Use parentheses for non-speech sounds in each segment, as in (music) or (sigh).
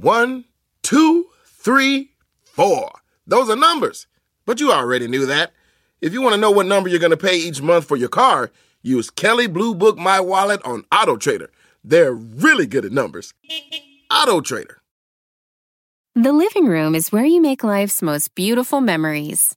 One, two, three, four. Those are numbers. But you already knew that. If you want to know what number you're going to pay each month for your car, use Kelley Blue Book My Wallet on Auto Trader. They're really good at numbers. Auto Trader. The living room is where you make life's most beautiful memories.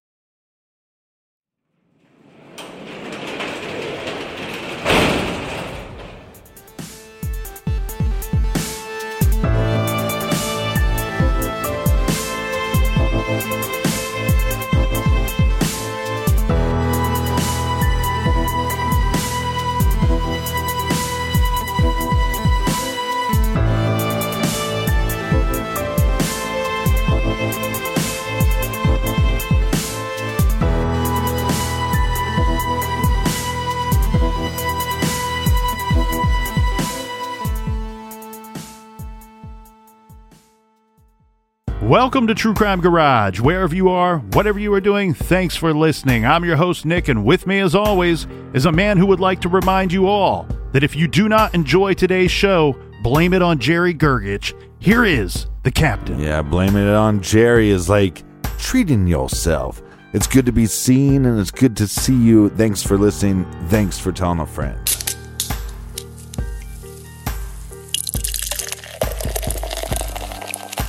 Welcome to True Crime Garage. Wherever you are, whatever you are doing, thanks for listening. I'm your host, Nick, and with me, as always, is a man who would like to remind you all that if you do not enjoy today's show, blame it on Jerry Gergich. Here is the captain. Yeah, blaming it on Jerry is like treating yourself. It's good to be seen and it's good to see you. Thanks for listening. Thanks for telling a friend.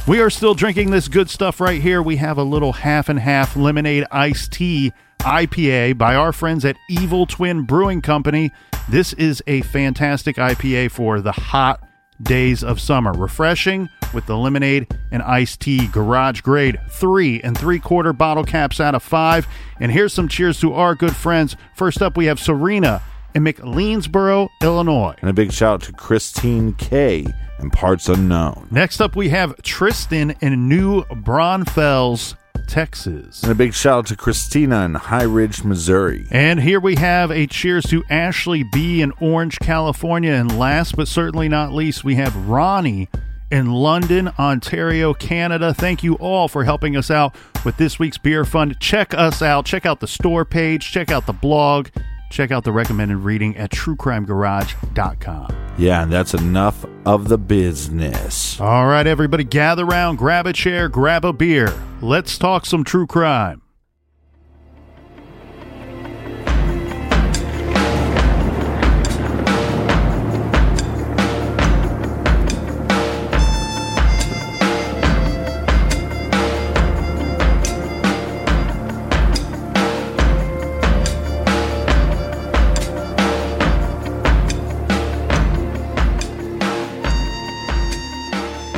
We are still drinking this good stuff right here. We have a little half and half lemonade iced tea IPA by our friends at Evil Twin Brewing Company. This is a fantastic IPA for the hot days of summer. Refreshing with the lemonade and iced tea, garage grade, three and three quarter bottle caps out of five. And here's some cheers to our good friends. First up, we have Serena in McLeansboro, Illinois. And a big shout out to Christine K and Parts Unknown. Next up, we have Tristan in New Braunfels, Texas. And a big shout out to Christina in High Ridge, Missouri. And here we have a cheers to Ashley B in Orange, California. And last but certainly not least, we have Ronnie in London, Ontario, Canada. Thank you all for helping us out with this week's beer fund. Check us out. Check out the store page. Check out the blog. Check out the recommended reading at truecrimegarage.com. Yeah, and that's enough of the business. All right, everybody, gather around, grab a chair, grab a beer. Let's talk some true crime.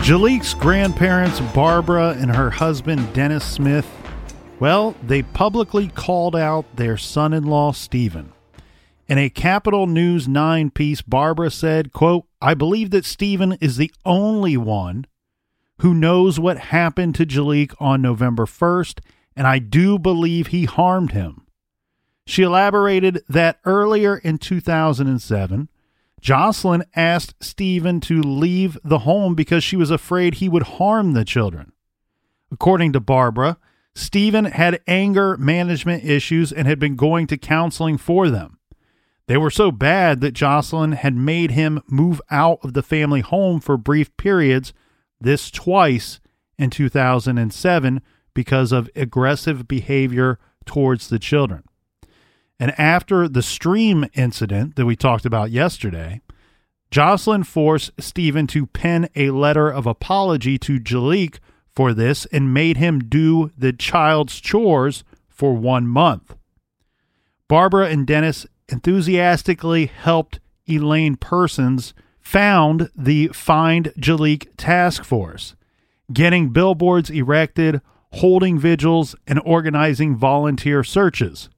Jaliek's grandparents, Barbara and her husband, Dennis Smith, well, they publicly called out their son in law, Stephen. In a Capital News 9 piece, Barbara said, quote, I believe that Stephen is the only one who knows what happened to Jaliek on November 1st, and I do believe he harmed him. She elaborated that earlier in 2007, Jocelyn asked Stephen to leave the home because she was afraid he would harm the children. According to Barbara, Stephen had anger management issues and had been going to counseling for them. They were so bad that Jocelyn had made him move out of the family home for brief periods, this twice in 2007 because of aggressive behavior towards the children. And after the stream incident that we talked about yesterday, Jocelyn forced Stephen to pen a letter of apology to Jaliek for this and made him do the child's chores for one month. Barbara and Dennis enthusiastically helped Elaine Persons found the Find Jaliek task force, getting billboards erected, holding vigils, and organizing volunteer searches.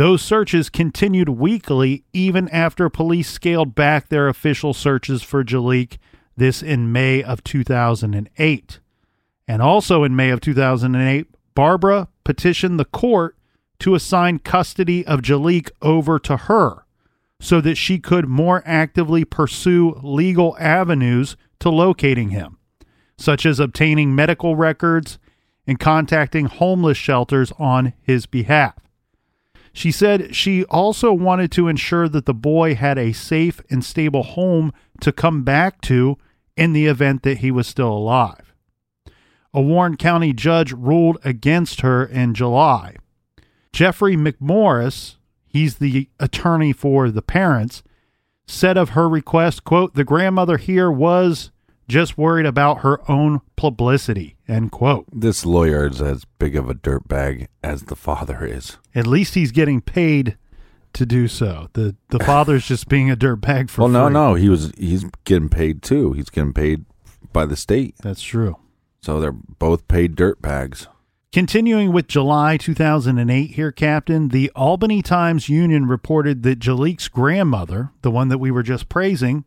Those searches continued weekly even after police scaled back their official searches for Jaliek, this in May of 2008. And also in May of 2008, Barbara petitioned the court to assign custody of Jaliek over to her so that she could more actively pursue legal avenues to locating him, such as obtaining medical records and contacting homeless shelters on his behalf. She said she also wanted to ensure that the boy had a safe and stable home to come back to in the event that he was still alive. A Warren County judge ruled against her in July. Jeffrey McMorris, he's the attorney for the parents, said of her request, quote, the grandmother here was just worried about her own publicity, end quote. This lawyer is as big of a dirtbag as the father is. At least he's getting paid to do so. The the (laughs) father's just being a dirtbag for well, no, free. no, he was he's getting paid too. He's getting paid by the state, That's true. so they're both paid dirtbags. Continuing with July 2008 here, Captain, the Albany Times Union reported that Jaliek's grandmother, the one that we were just praising,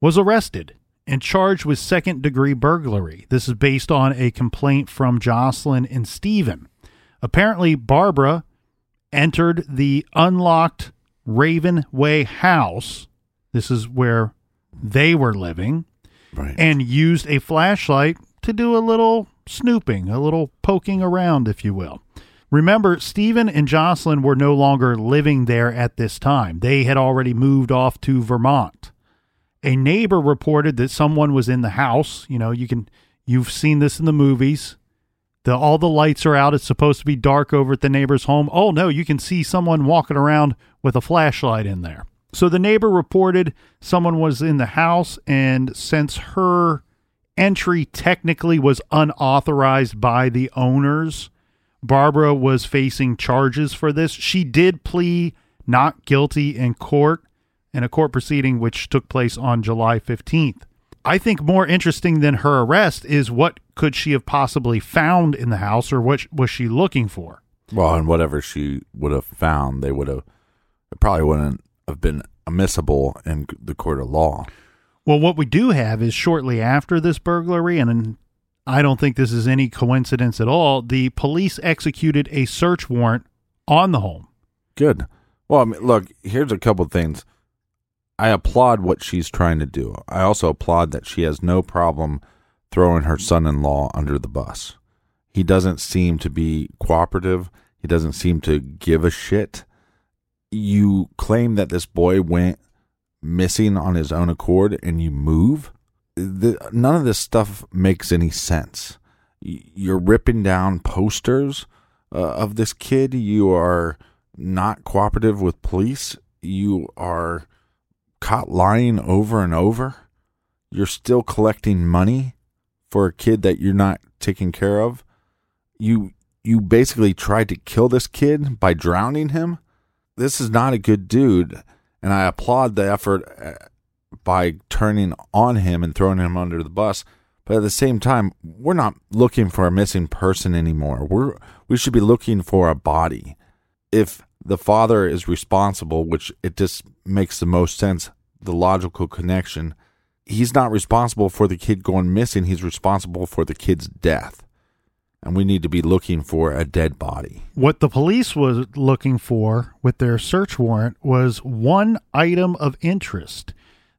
was arrested and charged with second degree burglary. This is based on a complaint from Jocelyn and Stephen. Apparently, Barbara entered the unlocked Raven Way house. This is where they were living Right. and used a flashlight to do a little snooping, a little poking around, if you will. Remember, Stephen and Jocelyn were no longer living there at this time. They had already moved off to Vermont. A neighbor reported that someone was in the house. You know, you can you've seen this in the movies. The all the lights are out. It's supposed to be dark over at the neighbor's home. Oh no, you can see someone walking around with a flashlight in there. So the neighbor reported someone was in the house, and since her entry technically was unauthorized by the owners, Barbara was facing charges for this. She did plea not guilty in court in a court proceeding which took place on July 15th. I think more interesting than her arrest is what could she have possibly found in the house or what was she looking for? Well, and whatever she would have found, they would have it probably wouldn't have been admissible in the court of law. Well, what we do have is shortly after this burglary, and I don't think this is any coincidence at all, the police executed a search warrant on the home. Good. Well, I mean, look, here's a couple things. I applaud what she's trying to do. I also applaud that she has no problem throwing her son-in-law under the bus. He doesn't seem to be cooperative. He doesn't seem to give a shit. You claim that this boy went missing on his own accord and you move. The, none of this stuff makes any sense. You're ripping down posters uh, of this kid. You are not cooperative with police. You are caught lying over and over. You're still collecting money for a kid that you're not taking care of. You you basically tried to kill this kid by drowning him. This is not a good dude, and I applaud the effort uh, by turning on him and throwing him under the bus. But at the same time, we're not looking for a missing person anymore. We're we should be looking for a body. If the father is responsible, which it just makes the most sense, the logical connection, he's not responsible for the kid going missing. He's responsible for the kid's death. And we need to be looking for a dead body. What the police was looking for with their search warrant was one item of interest.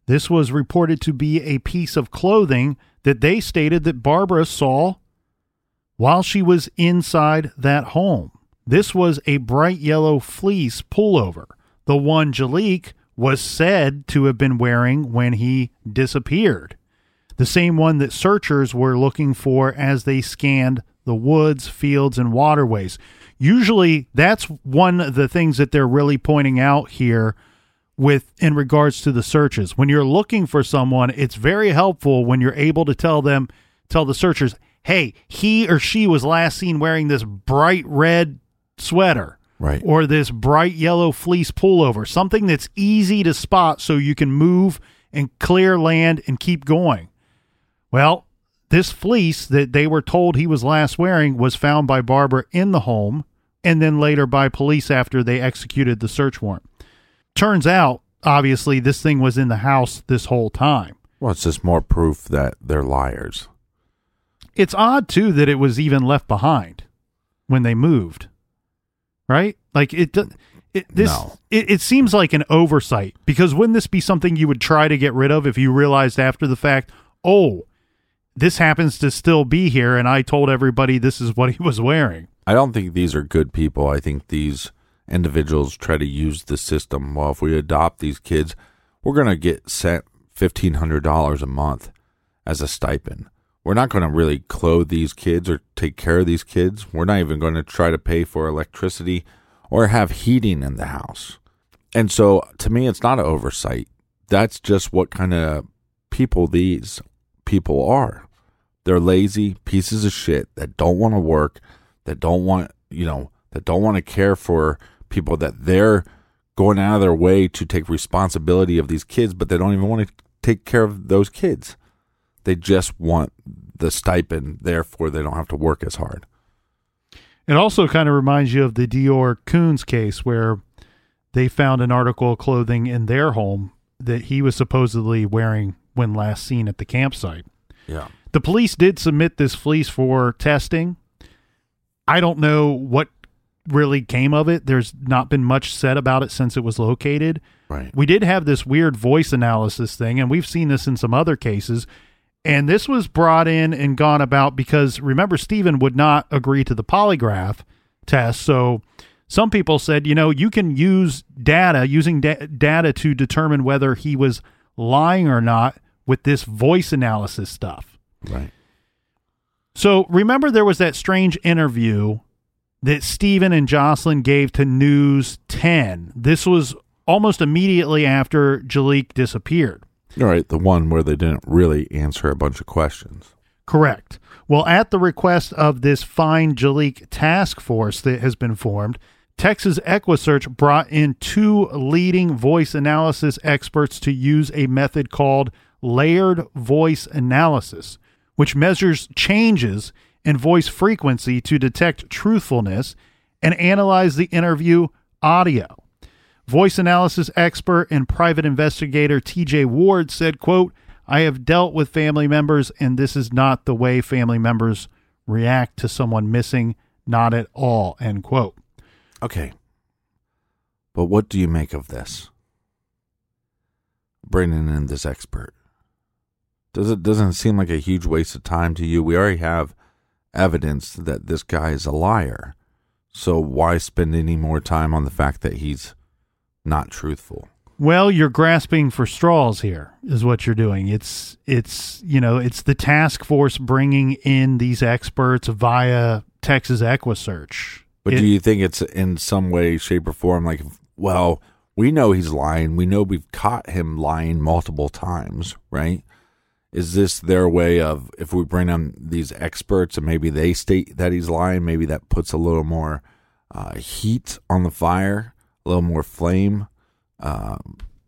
This was reported to be a piece of clothing that they stated that Barbara saw while she was inside that home. This was a bright yellow fleece pullover, the one Jaliek was said to have been wearing when he disappeared. The same one that searchers were looking for as they scanned the woods, fields, and waterways. Usually, that's one of the things that they're really pointing out here with in regards to the searches. When you're looking for someone, it's very helpful when you're able to tell them, tell the searchers, hey, he or she was last seen wearing this bright red sweater Right. or this bright yellow fleece pullover, something that's easy to spot so you can move and clear land and keep going. Well, this fleece that they were told he was last wearing was found by Barbara in the home and then later by police after they executed the search warrant. Turns out, obviously, this thing was in the house this whole time. Well, it's just more proof that they're liars. It's odd, too, that it was even left behind when they moved. Right? Like it. It, this No. it, it seems like an oversight because wouldn't this be something you would try to get rid of if you realized after the fact, oh, this happens to still be here, and I told everybody this is what he was wearing. I don't think these are good people. I think these individuals try to use the system. Well, if we adopt these kids, we're going to get sent $1,500 a month as a stipend. We're not going to really clothe these kids or take care of these kids. We're not even going to try to pay for electricity or have heating in the house. And so to me, it's not an oversight. That's just what kind of people these people are. They're lazy pieces of shit that don't want to work, that don't want, you know, that don't want to care for people that they're going out of their way to take responsibility of these kids, but they don't even want to take care of those kids. They just want the stipend, therefore they don't have to work as hard. It also kind of reminds you of the DeOrr Kunz case where they found an article of clothing in their home that he was supposedly wearing when last seen at the campsite. Yeah. The police did submit this fleece for testing. I don't know what really came of it. There's not been much said about it since it was located. Right. We did have this weird voice analysis thing, and we've seen this in some other cases. And this was brought in and gone about because remember, Stephen would not agree to the polygraph test. So some people said, you know, you can use data, using da- data to determine whether he was lying or not with this voice analysis stuff. Right. So remember, there was that strange interview that Stephen and Jocelyn gave to News 10. This was almost immediately after Jaliek disappeared. All right. The one where they didn't really answer a bunch of questions. Correct. Well, at the request of this Find Jaliek task force that has been formed, Texas EquuSearch brought in two leading voice analysis experts to use a method called layered voice analysis, which measures changes in voice frequency to detect truthfulness and analyze the interview audio. Voice analysis expert and private investigator TJ Ward said, quote, I have dealt with family members and this is not the way family members react to someone missing, not at all, end quote. Okay. But what do you make of this? Bringing in this expert. Does it doesn't seem like a huge waste of time to you? We already have evidence that this guy is a liar. So why spend any more time on the fact that he's not truthful? Well, you're grasping for straws here is what you're doing. It's it's you know, it's the task force bringing in these experts via Texas EquuSearch. But It- do you think it's in some way, shape, or form like, well, we know he's lying. We know we've caught him lying multiple times, right? Is this their way of if we bring in these experts and maybe they state that he's lying, maybe that puts a little more uh, heat on the fire, a little more flame, uh,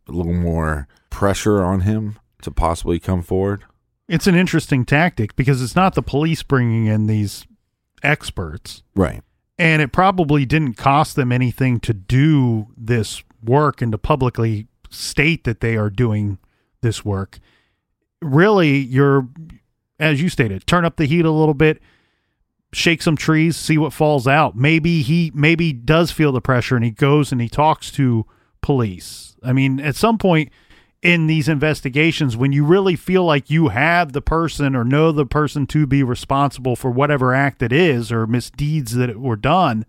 a little more pressure on him to possibly come forward? It's an interesting tactic because it's not the police bringing in these experts. Right. and it probably didn't cost them anything to do this work and to publicly state that they are doing this work. Really, you're, as you stated, turn up the heat a little bit, shake some trees, see what falls out. Maybe he maybe does feel the pressure and he goes and he talks to police. I mean, at some point in these investigations, when you really feel like you have the person or know the person to be responsible for whatever act it is or misdeeds that were done,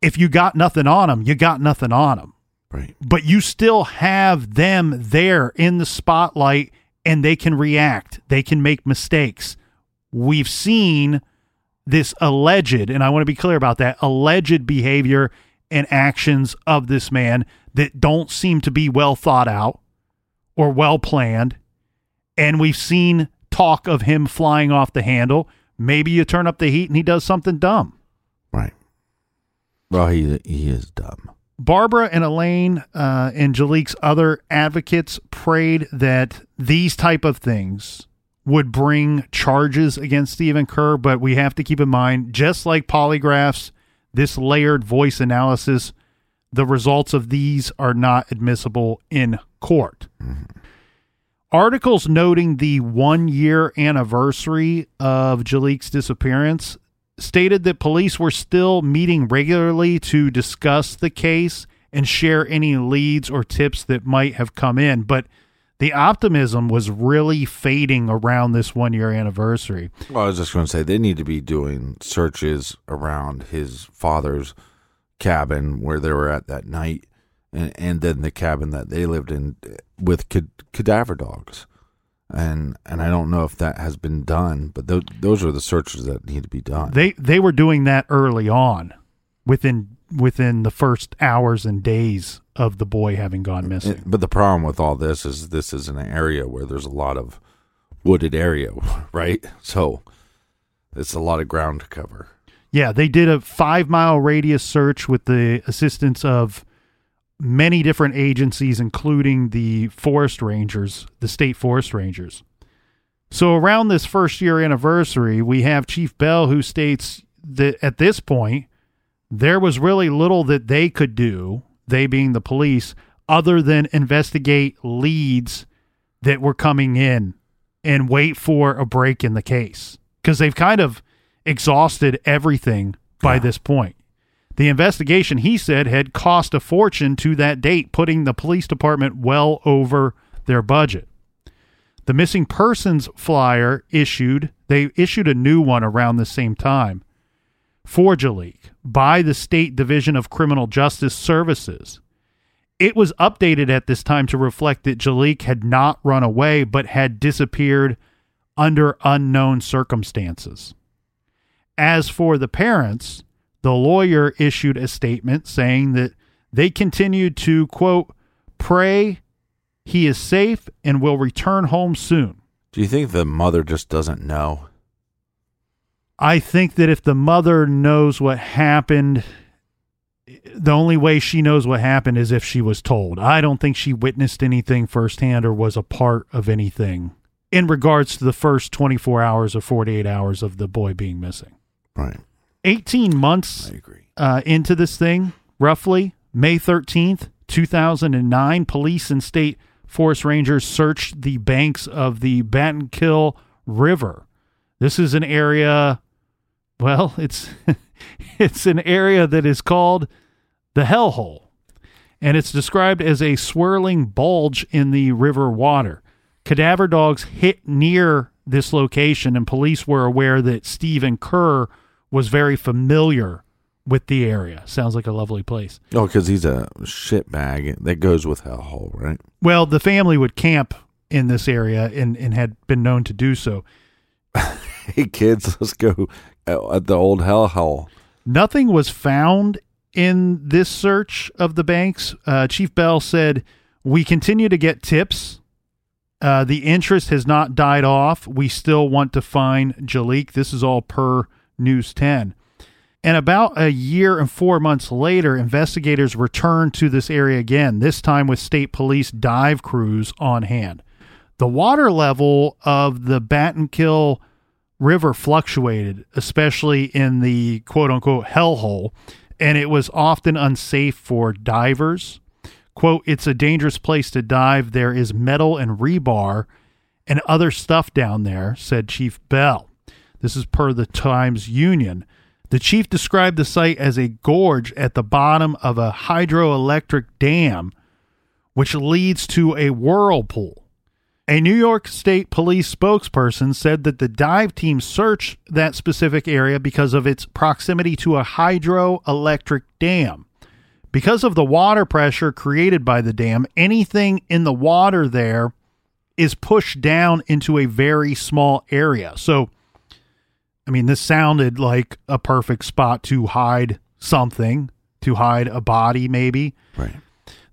if you got nothing on them, you got nothing on them. Right. But you still have them there in the spotlight and they can react, they can make mistakes. We've seen this alleged, and I want to be clear about that alleged behavior and actions of this man that don't seem to be well thought out or well planned. And we've seen talk of him flying off the handle. Maybe you turn up the heat and he does something dumb. Right. Well, he he is dumb. Barbara and Elaine uh, and Jaliek's other advocates prayed that these type of things would bring charges against Stephen Kerr, but we have to keep in mind, just like polygraphs, this layered voice analysis, the results of these are not admissible in court. Mm-hmm. Articles noting the one year anniversary of Jaliek's disappearance stated that police were still meeting regularly to discuss the case and share any leads or tips that might have come in. But the optimism was really fading around this one year anniversary. Well, I was just going to say they need to be doing searches around his father's cabin where they were at that night, and, and then the cabin that they lived in eh, with cad- cadaver dogs. And and I don't know if that has been done, but th- those are the searches that need to be done. They they were doing that early on, within within the first hours and days of the boy having gone missing. But the problem with all this is this is an area where there's a lot of wooded area, (laughs) right? So it's a lot of ground to cover. Yeah, they did a five mile radius search with the assistance of many different agencies, including the forest rangers, the state forest rangers. So, around this first year anniversary, we have Chief Bell who states that at this point, there was really little that they could do, they being the police, other than investigate leads that were coming in and wait for a break in the case. Because they've kind of exhausted everything by Yeah. this point. The investigation, he said, had cost a fortune to that date, putting the police department well over their budget. The missing persons flyer issued, they issued a new one around the same time for Jaliek by the State Division of Criminal Justice Services. It was updated at this time to reflect that Jaliek had not run away but had disappeared under unknown circumstances. As for the parents, the lawyer issued a statement saying that they continued to, quote, pray he is safe and will return home soon. Do you think the mother just doesn't know? I think that if the mother knows what happened, the only way she knows what happened is if she was told. I don't think she witnessed anything firsthand or was a part of anything in regards to the first 24 hours or 48 hours of the boy being missing. Right. 18 months I agree. uh, into this thing, roughly May 13th, 2009, police and state forest rangers searched the banks of the Battenkill River. This is an area, well, it's (laughs) it's an area that is called the Hellhole, and it's described as a swirling bulge in the river water. Cadaver dogs hit near this location, and police were aware that Stephen Kerr was very familiar with the area. Sounds like a lovely place. Oh, because he's a shitbag. That goes with hellhole, right? Well, the family would camp in this area and, and had been known to do so. (laughs) Hey, kids, let's go at the old hellhole. Nothing was found in this search of the banks. Uh, Chief Bell said, We continue to get tips. Uh, the interest has not died off. We still want to find Jaliek. This is all per News 10. And about a year and four months later, investigators returned to this area again, this time with state police dive crews on hand. The water level of the Battenkill River fluctuated, especially in the quote unquote hellhole, and it was often unsafe for divers. Quote, it's a dangerous place to dive. There is metal and rebar and other stuff down there, said Chief Bell. This is per the Times Union. The chief described the site as a gorge at the bottom of a hydroelectric dam, which leads to a whirlpool. A New York State police spokesperson said that the dive team searched that specific area because of its proximity to a hydroelectric dam. Because of the water pressure created by the dam, anything in the water there is pushed down into a very small area. So, I mean, this sounded like a perfect spot to hide something, to hide a body, maybe. Right.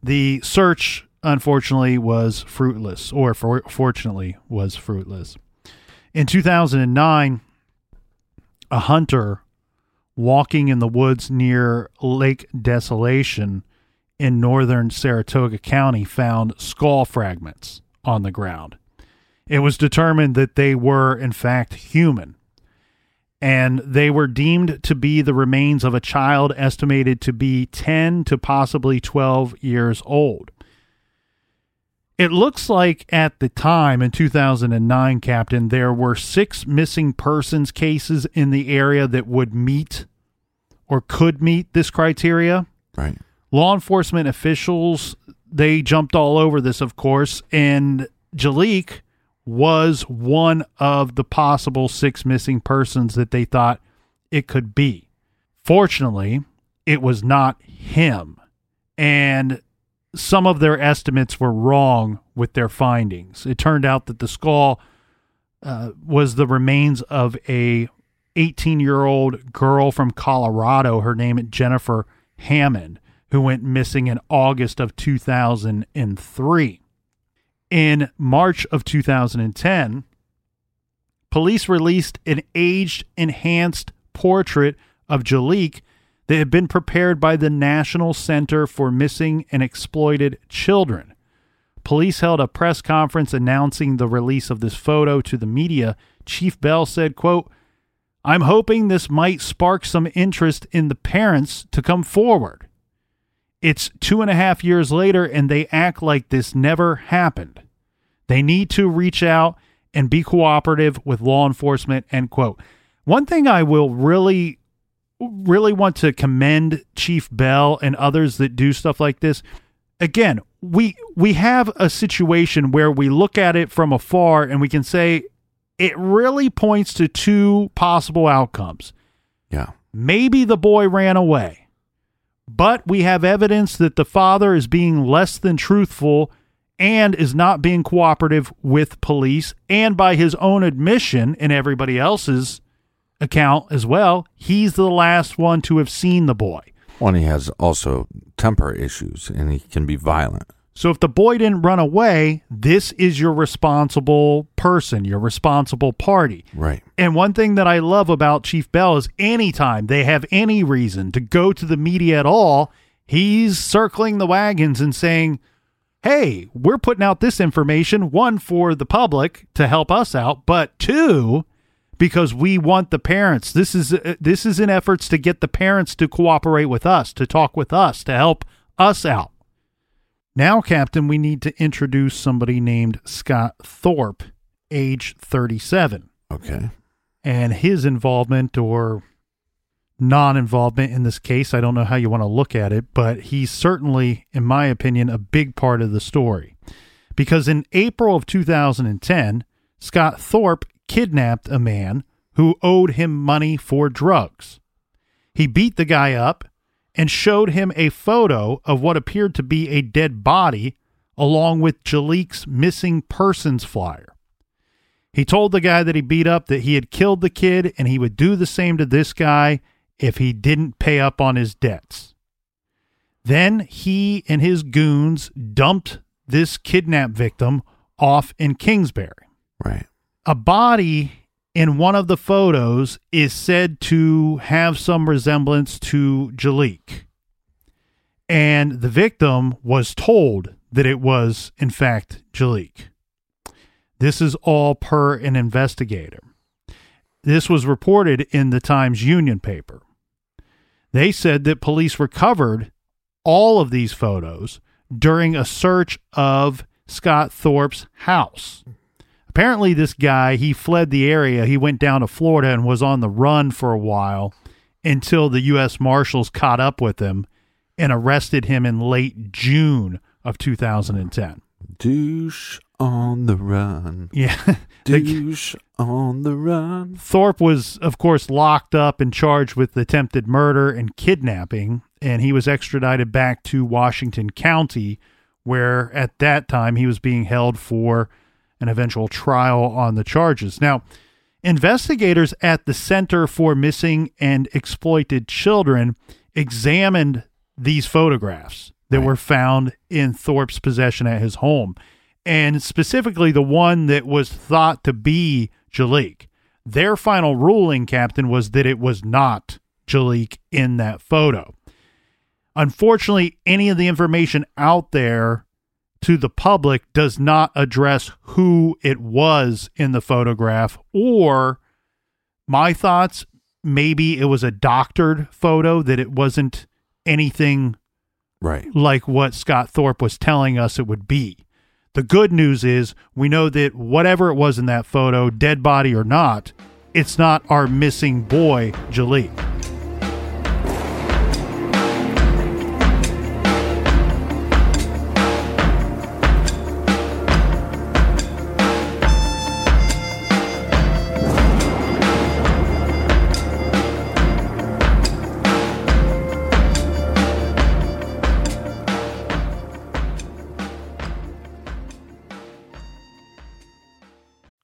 The search, unfortunately, was fruitless, or for, fortunately, was fruitless. In 2009, a hunter walking in the woods near Lake Desolation in northern Saratoga County found skull fragments on the ground. It was determined that they were, in fact, human and they were deemed to be the remains of a child estimated to be 10 to possibly 12 years old. It looks like at the time in 2009, Captain, there were six missing persons cases in the area that would meet or could meet this criteria. Right. Law enforcement officials, they jumped all over this, of course, and Jaliek was one of the possible six missing persons that they thought it could be. Fortunately, it was not him. And some of their estimates were wrong with their findings. It turned out that the skull uh, was the remains of a 18 year old girl from Colorado. Her name Jennifer Hammond, who went missing in August of 2003. In March of 2010, police released an aged enhanced portrait of Jaliek that had been prepared by the National Center for Missing and Exploited Children. Police held a press conference announcing the release of this photo to the media. Chief Bell said, quote, I'm hoping this might spark some interest in the parents to come forward. It's two and a half years later, and they act like this never happened. They need to reach out and be cooperative with law enforcement. End quote. One thing I will really, really want to commend Chief Bell and others that do stuff like this. Again, we we have a situation where we look at it from afar and we can say it really points to two possible outcomes. Yeah. Maybe the boy ran away, but we have evidence that the father is being less than truthful and is not being cooperative with police. And by his own admission and everybody else's account as well, he's the last one to have seen the boy. One, he has also temper issues and he can be violent. So if the boy didn't run away, this is your responsible person, your responsible party. Right. And one thing that I love about Chief Bell is anytime they have any reason to go to the media at all, he's circling the wagons and saying, Hey, we're putting out this information, one for the public to help us out, but two, because we want the parents. This is uh, this is in efforts to get the parents to cooperate with us, to talk with us, to help us out. Now, Captain, we need to introduce somebody named Scott Thorpe, age 37, Okay. and his involvement or non involvement in this case. I don't know how you want to look at it, but he's certainly, in my opinion, a big part of the story. Because in April of 2010, Scott Thorpe kidnapped a man who owed him money for drugs. He beat the guy up and showed him a photo of what appeared to be a dead body along with Jaliek's missing persons flyer. He told the guy that he beat up that he had killed the kid and he would do the same to this guy if he didn't pay up on his debts. Then he and his goons dumped this kidnap victim off in Kingsbury. Right. A body in one of the photos is said to have some resemblance to Jaliek. And the victim was told that it was, in fact, Jaliek. This is all per an investigator. This was reported in the Times Union paper. They said that police recovered all of these photos during a search of Scott Thorpe's house. Apparently, this guy, he fled the area. He went down to Florida and was on the run for a while until the U.S. Marshals caught up with him and arrested him in late June of 2010. Douche on the run. Yeah. (laughs) Douche on the run. Thorpe was, of course, locked up and charged with attempted murder and kidnapping, and he was extradited back to Washington County, where at that time he was being held for an eventual trial on the charges. Now, investigators at the Center for Missing and Exploited Children examined these photographs that Right. were found in Thorpe's possession at his home, and specifically the one that was thought to be Jaliek. Their final ruling, Captain, was that it was not Jaliek in that photo. Unfortunately, any of the information out there to the public does not address who it was in the photograph or my thoughts maybe it was a doctored photo that it wasn't anything Right. like what Scott Thorpe was telling us it would be. The good news is we know that whatever it was in that photo, dead body or not, it's not our missing boy, Jaliek.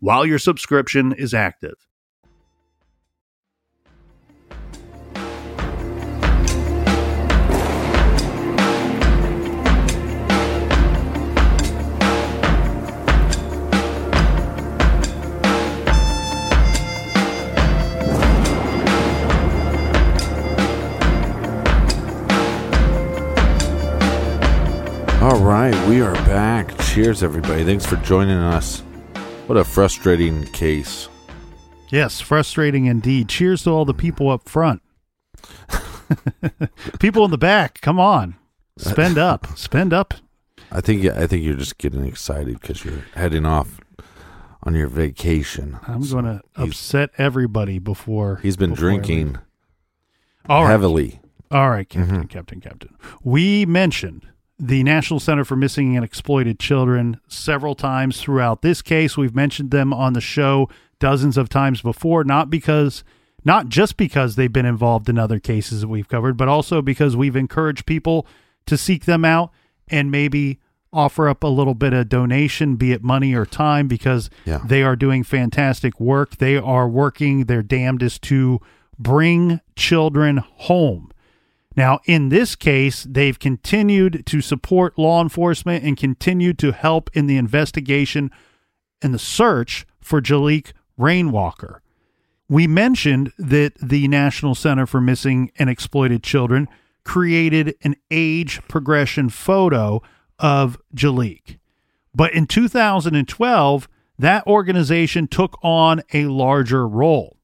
while your subscription is active. All right, we are back. Cheers, everybody. Thanks for joining us. What a frustrating case. Yes, frustrating indeed. Cheers to all the people up front. (laughs) people in the back, come on. Spend up. Spend up. I think I think you're just getting excited because you're heading off on your vacation. I'm So going to upset everybody before He's been before drinking All right. heavily. All right, Captain, Mhm. Captain, Captain. We mentioned the National Center for Missing and Exploited Children several times throughout this case. We've mentioned them on the show dozens of times before, not because not just because they've been involved in other cases that we've covered, but also because we've encouraged people to seek them out and maybe offer up a little bit of donation, be it money or time, because Yeah. they are doing fantastic work. They are working their damnedest to bring children home. Now, in this case, they've continued to support law enforcement and continued to help in the investigation and the search for Jaliek Rainwalker. We mentioned that the National Center for Missing and Exploited Children created an age progression photo of Jaliek. But in 2012, that organization took on a larger role.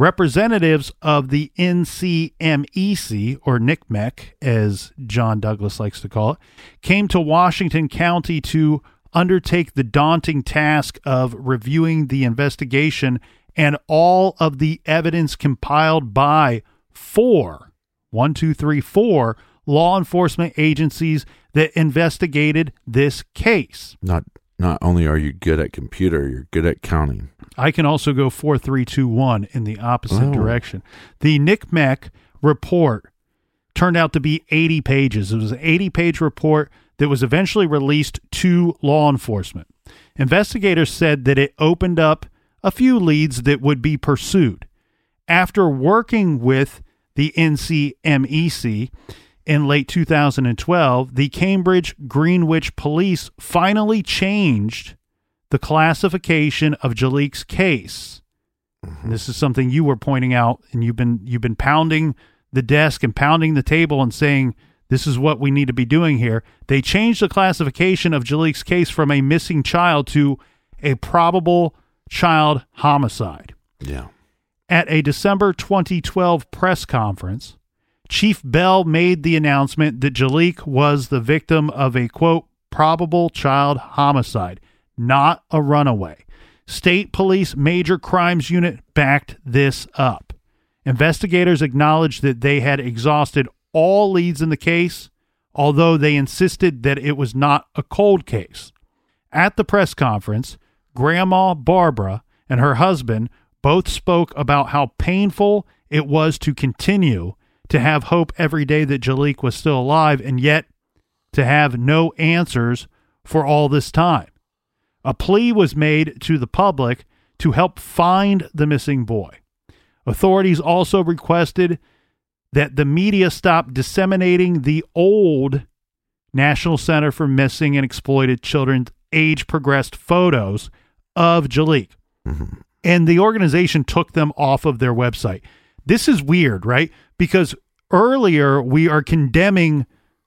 Representatives of the NCMEC, or NCMEC, as John Douglas likes to call it, came to Washington County to undertake the daunting task of reviewing the investigation and all of the evidence compiled by four, one, two, three, four law enforcement agencies that investigated this case. Not not only are you good at computer, you're good at counting. I can also go four, three, two, one in the opposite Oh. direction. The NICMEC report turned out to be 80 pages. It was an 80 page report that was eventually released to law enforcement. Investigators said that it opened up a few leads that would be pursued. After working with the NCMEC in late 2012, the Cambridge Greenwich Police finally changed the classification of Jaliek's case. And This is something you were pointing out, and you've been you've been pounding the desk and pounding the table and saying this is what we need to be doing here. They changed the classification of Jaliek's case from a missing child to a probable child homicide. Yeah. At a December 2012 press conference, Chief Bell made the announcement that Jaliek was the victim of a quote probable child homicide, not a runaway. State Police Major Crimes Unit backed this up. Investigators acknowledged that they had exhausted all leads in the case, although they insisted that it was not a cold case. At the press conference, Grandma Barbara and her husband both spoke about how painful it was to continue to have hope every day that Jaliek was still alive and yet to have no answers for all this time. A plea was made to the public to help find the missing boy. Authorities also requested that the media stop disseminating the old National Center for Missing and Exploited Children's age progressed photos of Jalik. Mm-hmm. And the organization took them off of their website. This is weird, right? Because earlier we are condemning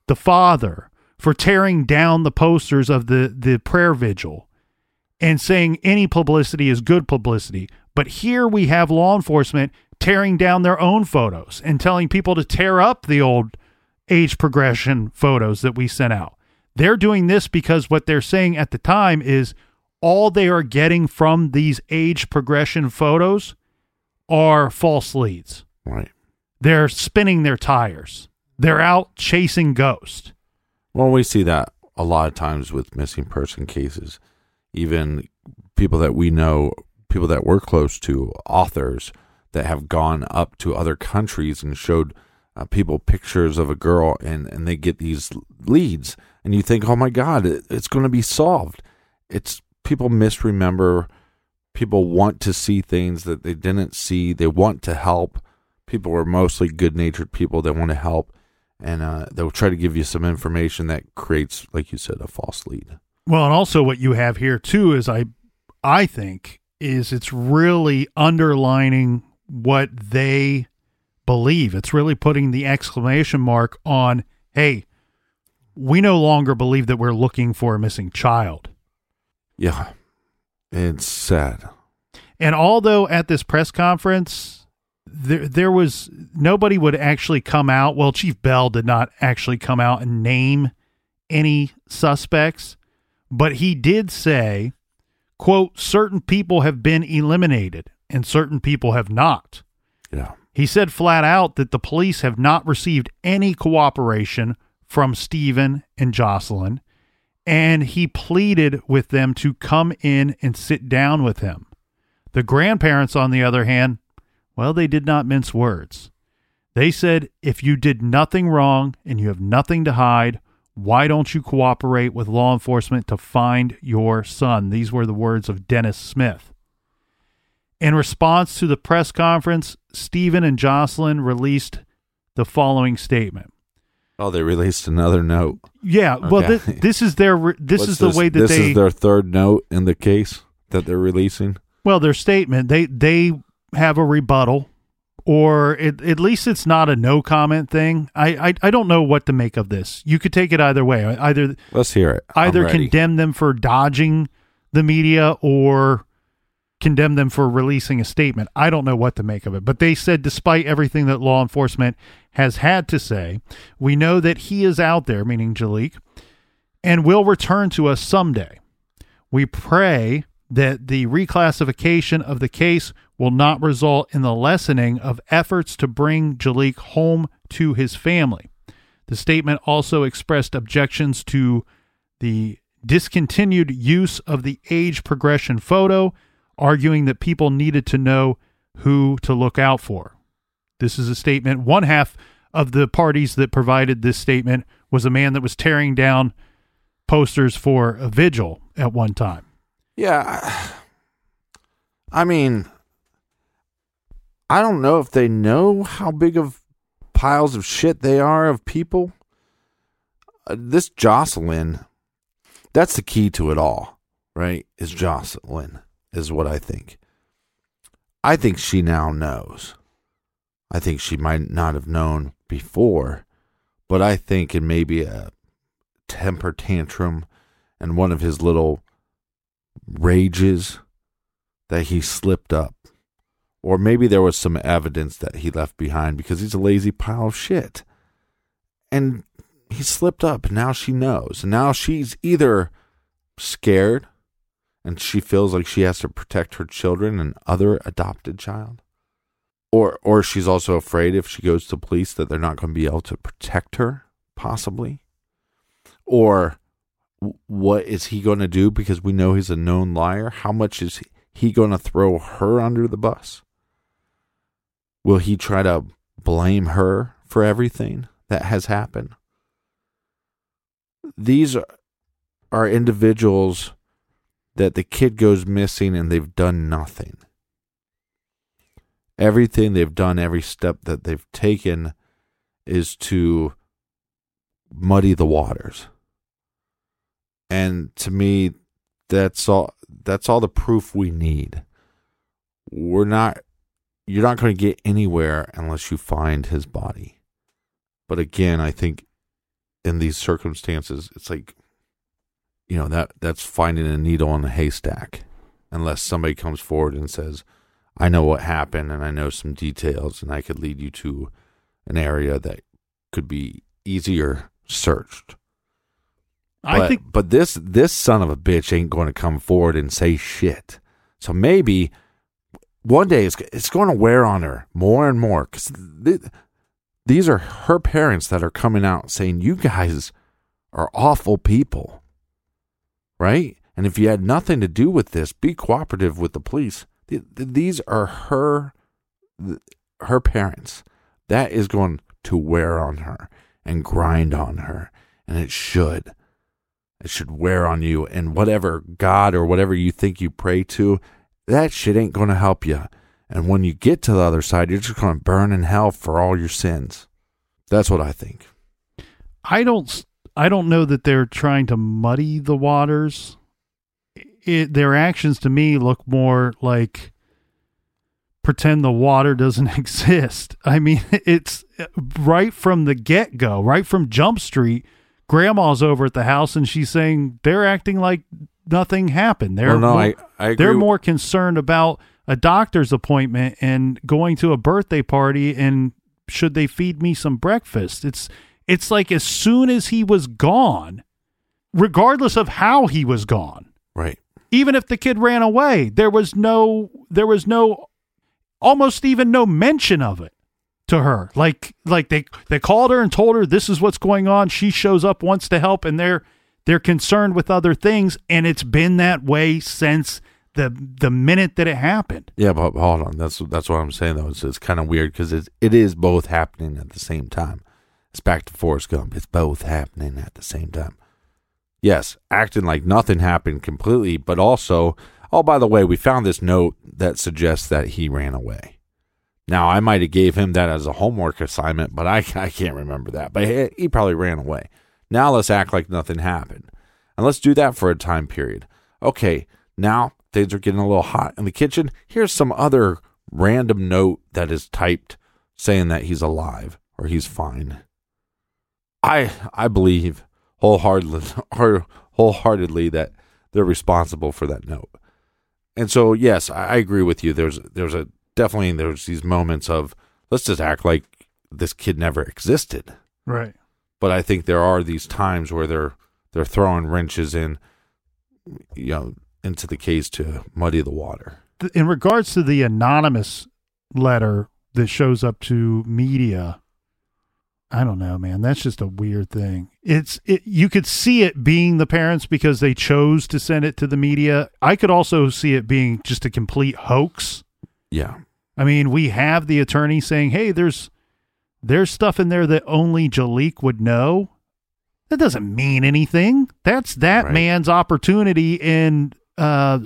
the father for tearing down the posters of the, the prayer vigil and saying any publicity is good publicity. But here we have law enforcement tearing down their own photos and telling people to tear up the old age progression photos that we sent out. They're doing this because what they're saying at the time is all they are getting from these age progression photos are false leads. Right. They're spinning their tires. They're out chasing ghosts. Well, we see that a lot of times with missing person cases. Even people that we know, people that we're close to, authors that have gone up to other countries and showed uh, people pictures of a girl and, and they get these leads. And you think, oh my God, it, it's going to be solved. It's people misremember. People want to see things that they didn't see. They want to help. People are mostly good natured people that want to help and uh, they'll try to give you some information that creates, like you said, a false lead. Well, and also what you have here too is I, I think is it's really underlining what they believe. It's really putting the exclamation mark on, hey, we no longer believe that we're looking for a missing child. Yeah, it's sad. And although at this press conference there there was nobody would actually come out. Well, Chief Bell did not actually come out and name any suspects, but he did say, quote, certain people have been eliminated and certain people have not. Yeah. He said flat out that the police have not received any cooperation from Stephen and Jocelyn, and he pleaded with them to come in and sit down with him. The grandparents, on the other hand, well, they did not mince words. They said, if you did nothing wrong and you have nothing to hide, why don't you cooperate with law enforcement to find your son? These were the words of Dennis Smith. In response to the press conference, Stephen and Jocelyn released the following statement. Oh, they released another note. Yeah, well, Okay. thi- this is their re- this What's is the way that this they is their third note in the case that they're releasing. Well, their statement they they have a rebuttal, or it, at least it's not a no comment thing. I, I I don't know what to make of this. You could take it either way. Either Let's hear it. Either condemn them for dodging the media or condemn them for releasing a statement. I don't know what to make of it. But they said despite everything that law enforcement has had to say, we know that he is out there, meaning Jaliek, and will return to us someday. We pray that the reclassification of the case will not result in the lessening of efforts to bring Jaliek home to his family. The statement also expressed objections to the discontinued use of the age progression photo, arguing that people needed to know who to look out for. This is a statement. One half of the parties that provided this statement was a man that was tearing down posters for a vigil at one time. Yeah. I mean, I don't know if they know how big of piles of shit they are of people. Uh, this Jocelyn, that's the key to it all, right? Is Jocelyn, is what I think. I think she now knows. I think she might not have known before, but I think in maybe a temper tantrum and one of his little rages that he slipped up. Or maybe there was some evidence that he left behind because he's a lazy pile of shit. And he slipped up, now she knows. Now she's either scared and she feels like she has to protect her children and other adopted child. Or or she's also afraid if she goes to police that they're not going to be able to protect her, possibly. Or what is he going to do because we know he's a known liar? How much is he going to throw her under the bus? Will he try to blame her for everything that has happened? These are, are individuals that the kid goes missing and they've done nothing. Everything they've done, every step that they've taken is to muddy the waters. And to me, that's all that's all the proof we need. We're not you're not going to get anywhere unless you find his body. But again, I think in these circumstances, it's like you know that that's finding a needle in a haystack unless somebody comes forward and says I know what happened and I know some details and I could lead you to an area that could be easier searched. I But- think but this this son of a bitch ain't going to come forward and say shit. So maybe one day it's it's going to wear on her more and more because th- these are her parents that are coming out saying you guys are awful people, right? And if you had nothing to do with this, be cooperative with the police. Th- th- These are her her parents. That is going to wear on her and grind on her, and it should. It should wear on you, and whatever God or whatever you think you pray to, that shit ain't going to help you. And when you get to the other side, you're just going to burn in hell for all your sins. That's what I think. I don't I don't know that they're trying to muddy the waters. It, their actions to me look more like pretend the water doesn't (laughs) exist. I mean, it's right from the get go, right from Jump Street. Grandma's over at the house and she's saying they're acting like nothing happened. They're Well, no, more, I- I they're more concerned about a doctor's appointment and going to a birthday party and should they feed me some breakfast. It's it's like as soon as he was gone, regardless of how he was gone, Right. even if the kid ran away, there was no there was no almost even no mention of it to her. Like like they they called her and told her this is what's going on. She shows up wants to help and they're they're concerned with other things and it's been that way since the the minute that it happened. Yeah, but hold on. That's that's what I'm saying though. It's, it's kind of weird because it it is both happening at the same time. It's back to Forrest Gump. It's both happening at the same time. Yes, acting like nothing happened completely, but also, oh by the way, we found this note that suggests that he ran away. Now I might have gave him that as a homework assignment, but I (laughs) I can't remember that. But he, he probably ran away. Now let's act like nothing happened, and let's do that for a time period. Okay, now things are getting a little hot in the kitchen. Here's some other random note that is typed saying that he's alive or he's fine. I I believe wholeheartedly (laughs) wholeheartedly that they're responsible for that note. And so yes, I, I agree with you. There's there's a definitely there's these moments of let's just act like this kid never existed. Right. But I think there are these times where they're they're throwing wrenches in you know into the case to muddy the water. in regards to the anonymous letter that shows up to media i don't know man that's just a weird thing it's it, you could see it being the parents because they chose to send it to the media i could also see it being just a complete hoax Yeah. i mean we have the attorney saying hey there's there's stuff in there that only Jaliek would know that doesn't mean anything that's that Right. man's opportunity and uh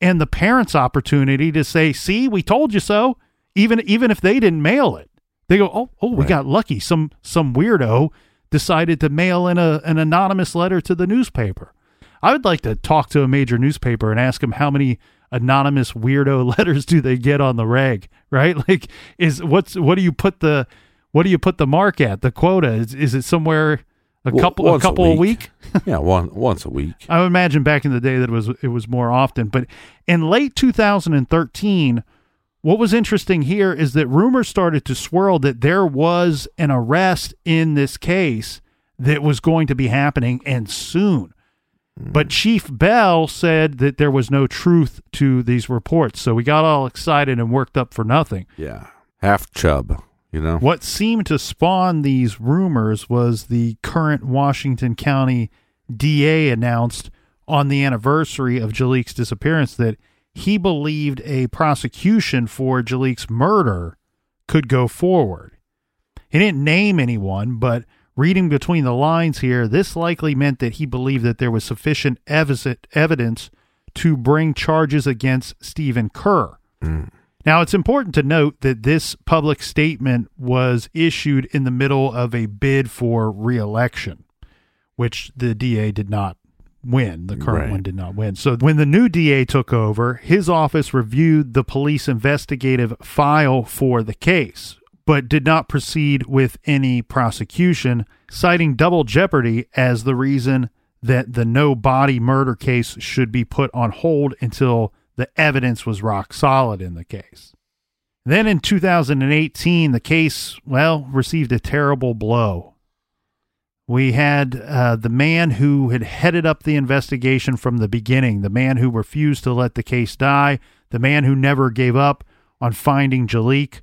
and the parents' opportunity to say, "See, we told you so." Even even if they didn't mail it, they go, "Oh, oh, we Right. got lucky. Some some weirdo decided to mail in a an anonymous letter to the newspaper." I would like to talk to a major newspaper and ask them how many anonymous weirdo (laughs) letters do they get on the reg, right? (laughs) Like, is what's what do you put the what do you put the mark at the quota? Is is it somewhere a Well, couple a a couple a week. week? (laughs) Yeah, one once a week. I would imagine back in the day that it was it was more often. But in late 2013, what was interesting here is that rumors started to swirl that there was an arrest in this case that was going to be happening and soon. But hmm. Chief Bell said that there was no truth to these reports. So we got all excited and worked up for nothing. Yeah. Half chub, you know? What seemed to spawn these rumors was the current Washington County DA announced on the anniversary of Jaliek's disappearance that he believed a prosecution for Jaliek's murder could go forward. He didn't name anyone, but reading between the lines here, this likely meant that he believed that there was sufficient evidence to bring charges against Stephen Kerr. Hmm. Now, it's important to note that this public statement was issued in the middle of a bid for reelection, which the DA did not win. The current Right. one did not win. So, when the new DA took over, his office reviewed the police investigative file for the case, but did not proceed with any prosecution, citing double jeopardy as the reason that the no body murder case should be put on hold until the evidence was rock solid in the case. Then in 2018, the case, well, received a terrible blow. We had uh, the man who had headed up the investigation from the beginning, the man who refused to let the case die, the man who never gave up on finding Jaliek,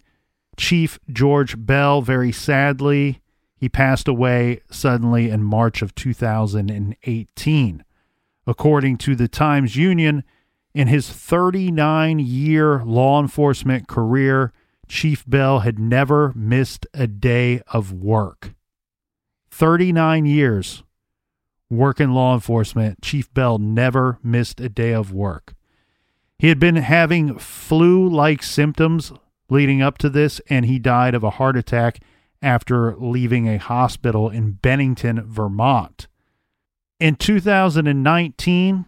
Chief George Bell, very sadly, he passed away suddenly in March of 2018. According to the Times Union, in his 39 year law enforcement career, Chief Bell had never missed a day of work. 39 years working law enforcement, Chief Bell never missed a day of work. He had been having flu like symptoms leading up to this, and he died of a heart attack after leaving a hospital in Bennington, Vermont. In 2019,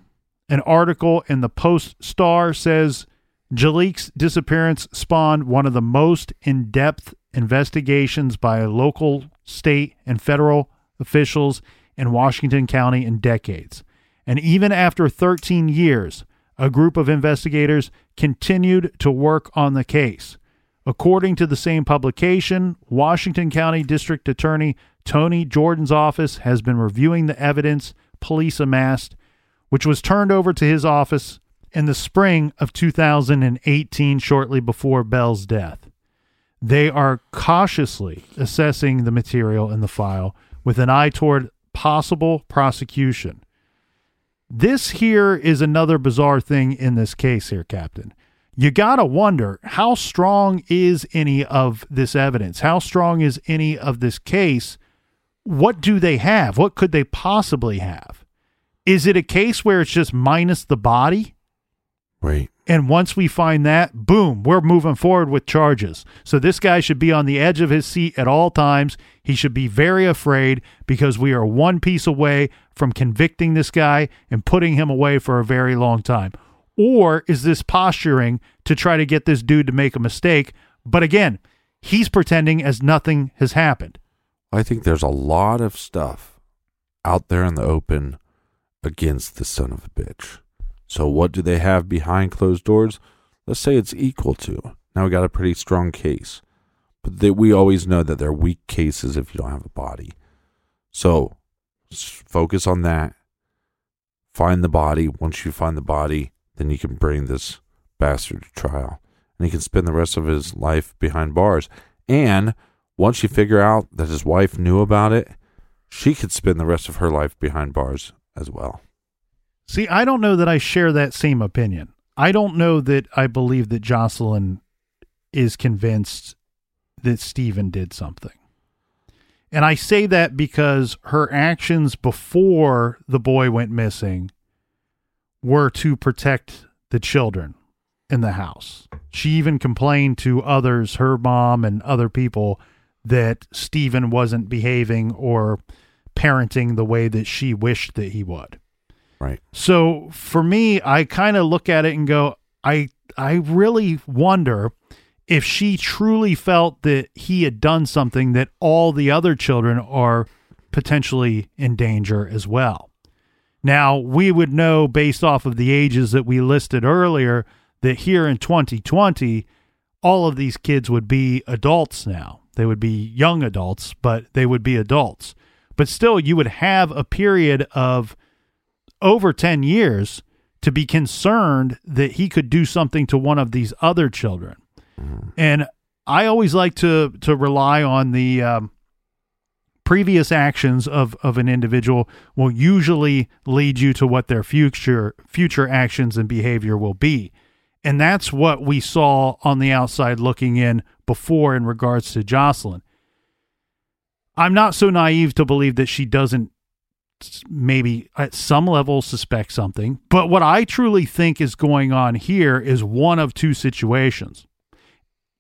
an article in the Post Star says Jaliek's disappearance spawned one of the most in depth investigations by a local, state, and federal officials in Washington County in decades. And even after 13 years, a group of investigators continued to work on the case. According to the same publication, Washington County District Attorney Tony Jordan's office has been reviewing the evidence police amassed which was turned over to his office in the spring of 2018, shortly before Bell's death. They are cautiously assessing the material in the file with an eye toward possible prosecution. This here is another bizarre thing in this case, here, Captain. You got to wonder how strong is any of this evidence? How strong is any of this case? What do they have? What could they possibly have? Is it a case where it's just minus the body? Right. And once we find that, boom, we're moving forward with charges. So this guy should be on the edge of his seat at all times. He should be very afraid because we are one piece away from convicting this guy and putting him away for a very long time. Or is this posturing to try to get this dude to make a mistake? But again, he's pretending as nothing has happened. I think there's a lot of stuff out there in the open against the son of a bitch. So what do they have behind closed doors? Let's say it's equal to. Now we got a pretty strong case. But they, we always know that they're weak cases if you don't have a body. So focus on that. Find the body. Once you find the body, then you can bring this bastard to trial. And he can spend the rest of his life behind bars. And once you figure out that his wife knew about it, she could spend the rest of her life behind bars as well. See, I don't know that I share that same opinion. I don't know that I believe that Jocelyn is convinced that Stephen did something. And I say that because her actions before the boy went missing were to protect the children in the house. She even complained to others, her mom and other people, that Stephen wasn't behaving or parenting the way that she wished that he would. Right. So for me, I kind of look at it and go, I I really wonder if she truly felt that he had done something that all the other children are potentially in danger as well. Now, we would know based off of the ages that we listed earlier that here in 2020, all of these kids would be adults now. They would be young adults, but they would be adults. But still, you would have a period of over 10 years to be concerned that he could do something to one of these other children. Mm-hmm. And I always like to to rely on the um, previous actions of of an individual will usually lead you to what their future future actions and behavior will be. And that's what we saw on the outside looking in before in regards to Jocelyn. I'm not so naive to believe that she doesn't maybe at some level suspect something. But what I truly think is going on here is one of two situations.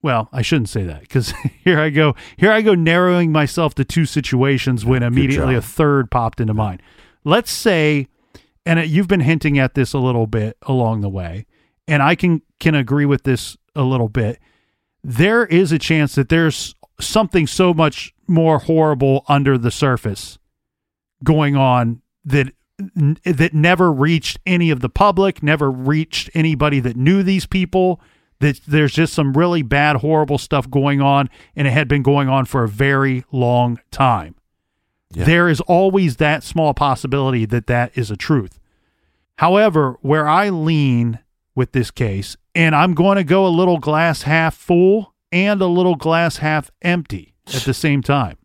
Well, I shouldn't say that because (laughs) here I go. Here I go narrowing myself to two situations when immediately a third popped into mind. Let's say, and you've been hinting at this a little bit along the way, and I can can agree with this a little bit. There is a chance that there's something so much more horrible under the surface going on that that never reached any of the public, never reached anybody that knew these people. That there's just some really bad, horrible stuff going on, and it had been going on for a very long time. There is always that small possibility that that is a truth. However, where I lean with this case, and I'm going to go a little glass half full and a little glass half empty at the same time.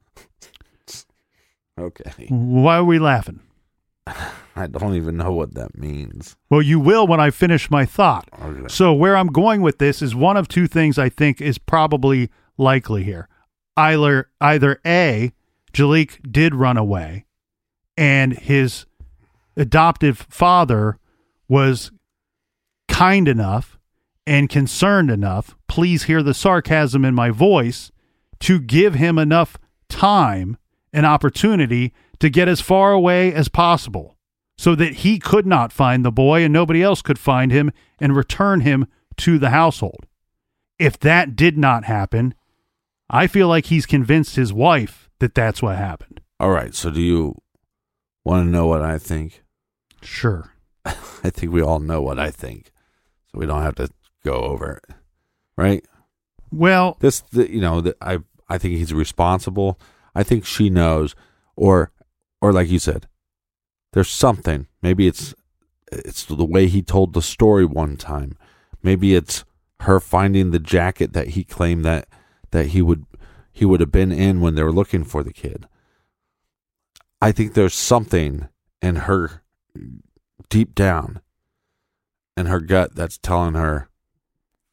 Okay. Why are we laughing? (laughs) I don't even know what that means. Well, you will when I finish my thought. Okay. So, where I'm going with this is one of two things I think is probably likely here. Either, either A, Jaliek did run away, and his adoptive father was kind enough and concerned enough, please hear the sarcasm in my voice, to give him enough time and opportunity to get as far away as possible so that he could not find the boy and nobody else could find him and return him to the household. If that did not happen, I feel like he's convinced his wife that that's what happened. All right. So, do you want to know what I think? Sure. (laughs) I think we all know what I think, so we don't have to go over it, right? Well, This, the, you know, the, I I think he's responsible. I think she knows, or or like you said, there's something. Maybe it's it's the way he told the story one time. Maybe it's her finding the jacket that he claimed that that he would he would have been in when they were looking for the kid. I think there's something in her deep down in her gut that's telling her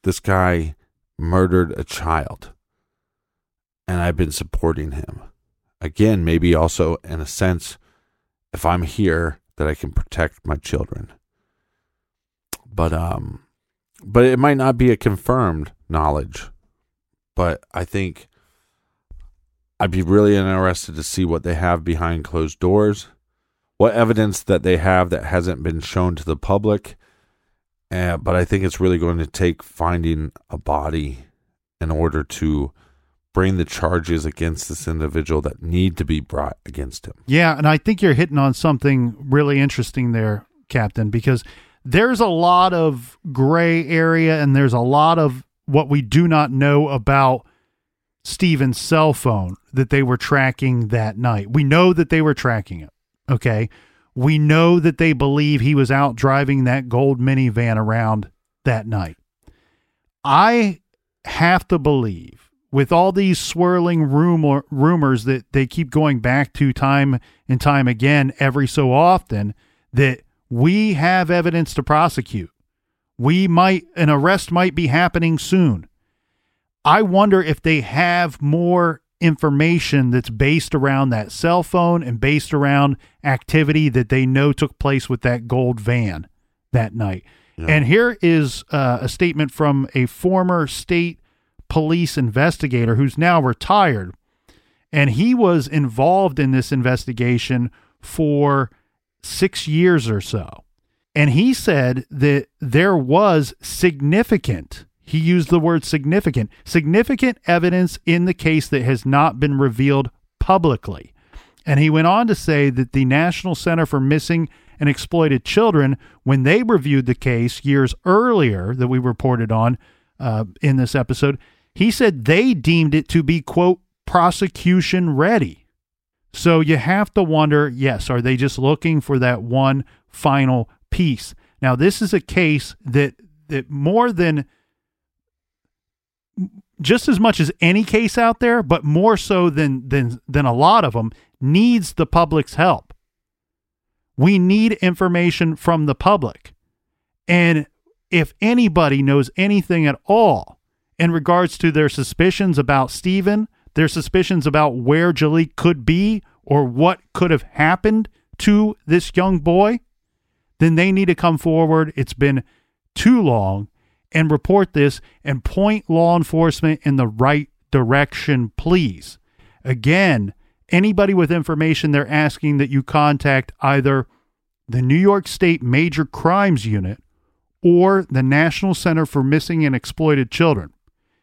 this guy murdered a child and I've been supporting him. Again, maybe also in a sense, if I'm here, that I can protect my children. But um, but it might not be a confirmed knowledge. But I think I'd be really interested to see what they have behind closed doors, what evidence that they have that hasn't been shown to the public. Uh, but I think it's really going to take finding a body in order to bring the charges against this individual that need to be brought against him. Yeah, and I think you're hitting on something really interesting there, Captain, because there's a lot of gray area and there's a lot of what we do not know about Stephen's cell phone that they were tracking that night. We know that they were tracking it. Okay. We know that they believe he was out driving that gold minivan around that night. I have to believe with all these swirling rumor rumors that they keep going back to time and time again every so often that we have evidence to prosecute. We might an arrest might be happening soon. I wonder if they have more information that's based around that cell phone and based around activity that they know took place with that gold van that night. And here is uh, a statement from a former state police investigator who's now retired. And he was involved in this investigation for six years or so. And he said that there was significant, he used the word significant, significant evidence in the case that has not been revealed publicly. And he went on to say that the National Center for Missing and Exploited Children, when they reviewed the case years earlier that we reported on uh, in this episode, he said they deemed it to be, quote, prosecution ready. So you have to wonder yes, are they just looking for that one final piece? Now, this is a case that, that more than just as much as any case out there, but more so than than than a lot of them needs the public's help. We need information from the public. And if anybody knows anything at all in regards to their suspicions about Stephen, their suspicions about where Jaliek could be or what could have happened to this young boy, then they need to come forward. It's been too long and report this and point law enforcement in the right direction, please. Again, anybody with information, they're asking that you contact either the New York State Major Crimes Unit or the National Center for Missing and Exploited Children.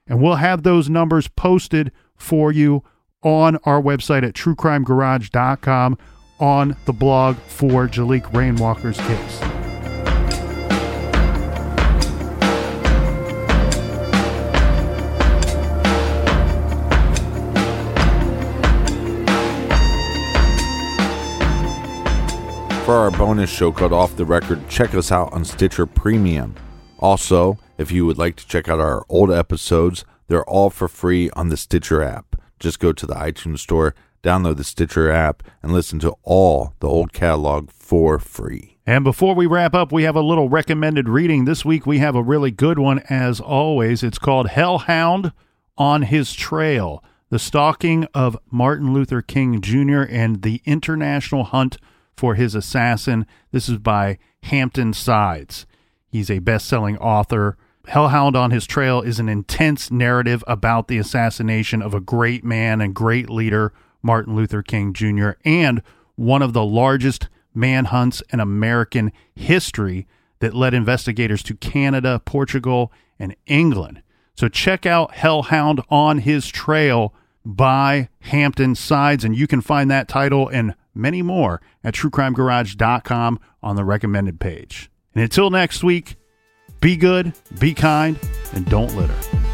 And we'll have those numbers posted for you on our website at truecrimegarage.com on the blog for Jaliek Rainwalker's case. For our bonus show called Off the Record, check us out on Stitcher Premium. Also, if you would like to check out our old episodes, they're all for free on the Stitcher app. Just go to the iTunes Store, download the Stitcher app, and listen to all the old catalog for free. And before we wrap up, we have a little recommended reading. This week we have a really good one, as always. It's called Hellhound on His Trail The Stalking of Martin Luther King Jr. and the International Hunt for His Assassin. This is by Hampton Sides. He's a best selling author. Hellhound on His Trail is an intense narrative about the assassination of a great man and great leader, Martin Luther King Jr., and one of the largest manhunts in American history that led investigators to Canada, Portugal, and England. So check out Hellhound on His Trail by Hampton Sides, and you can find that title and many more at truecrimegarage.com on the recommended page. And until next week, be good, be kind, and don't litter.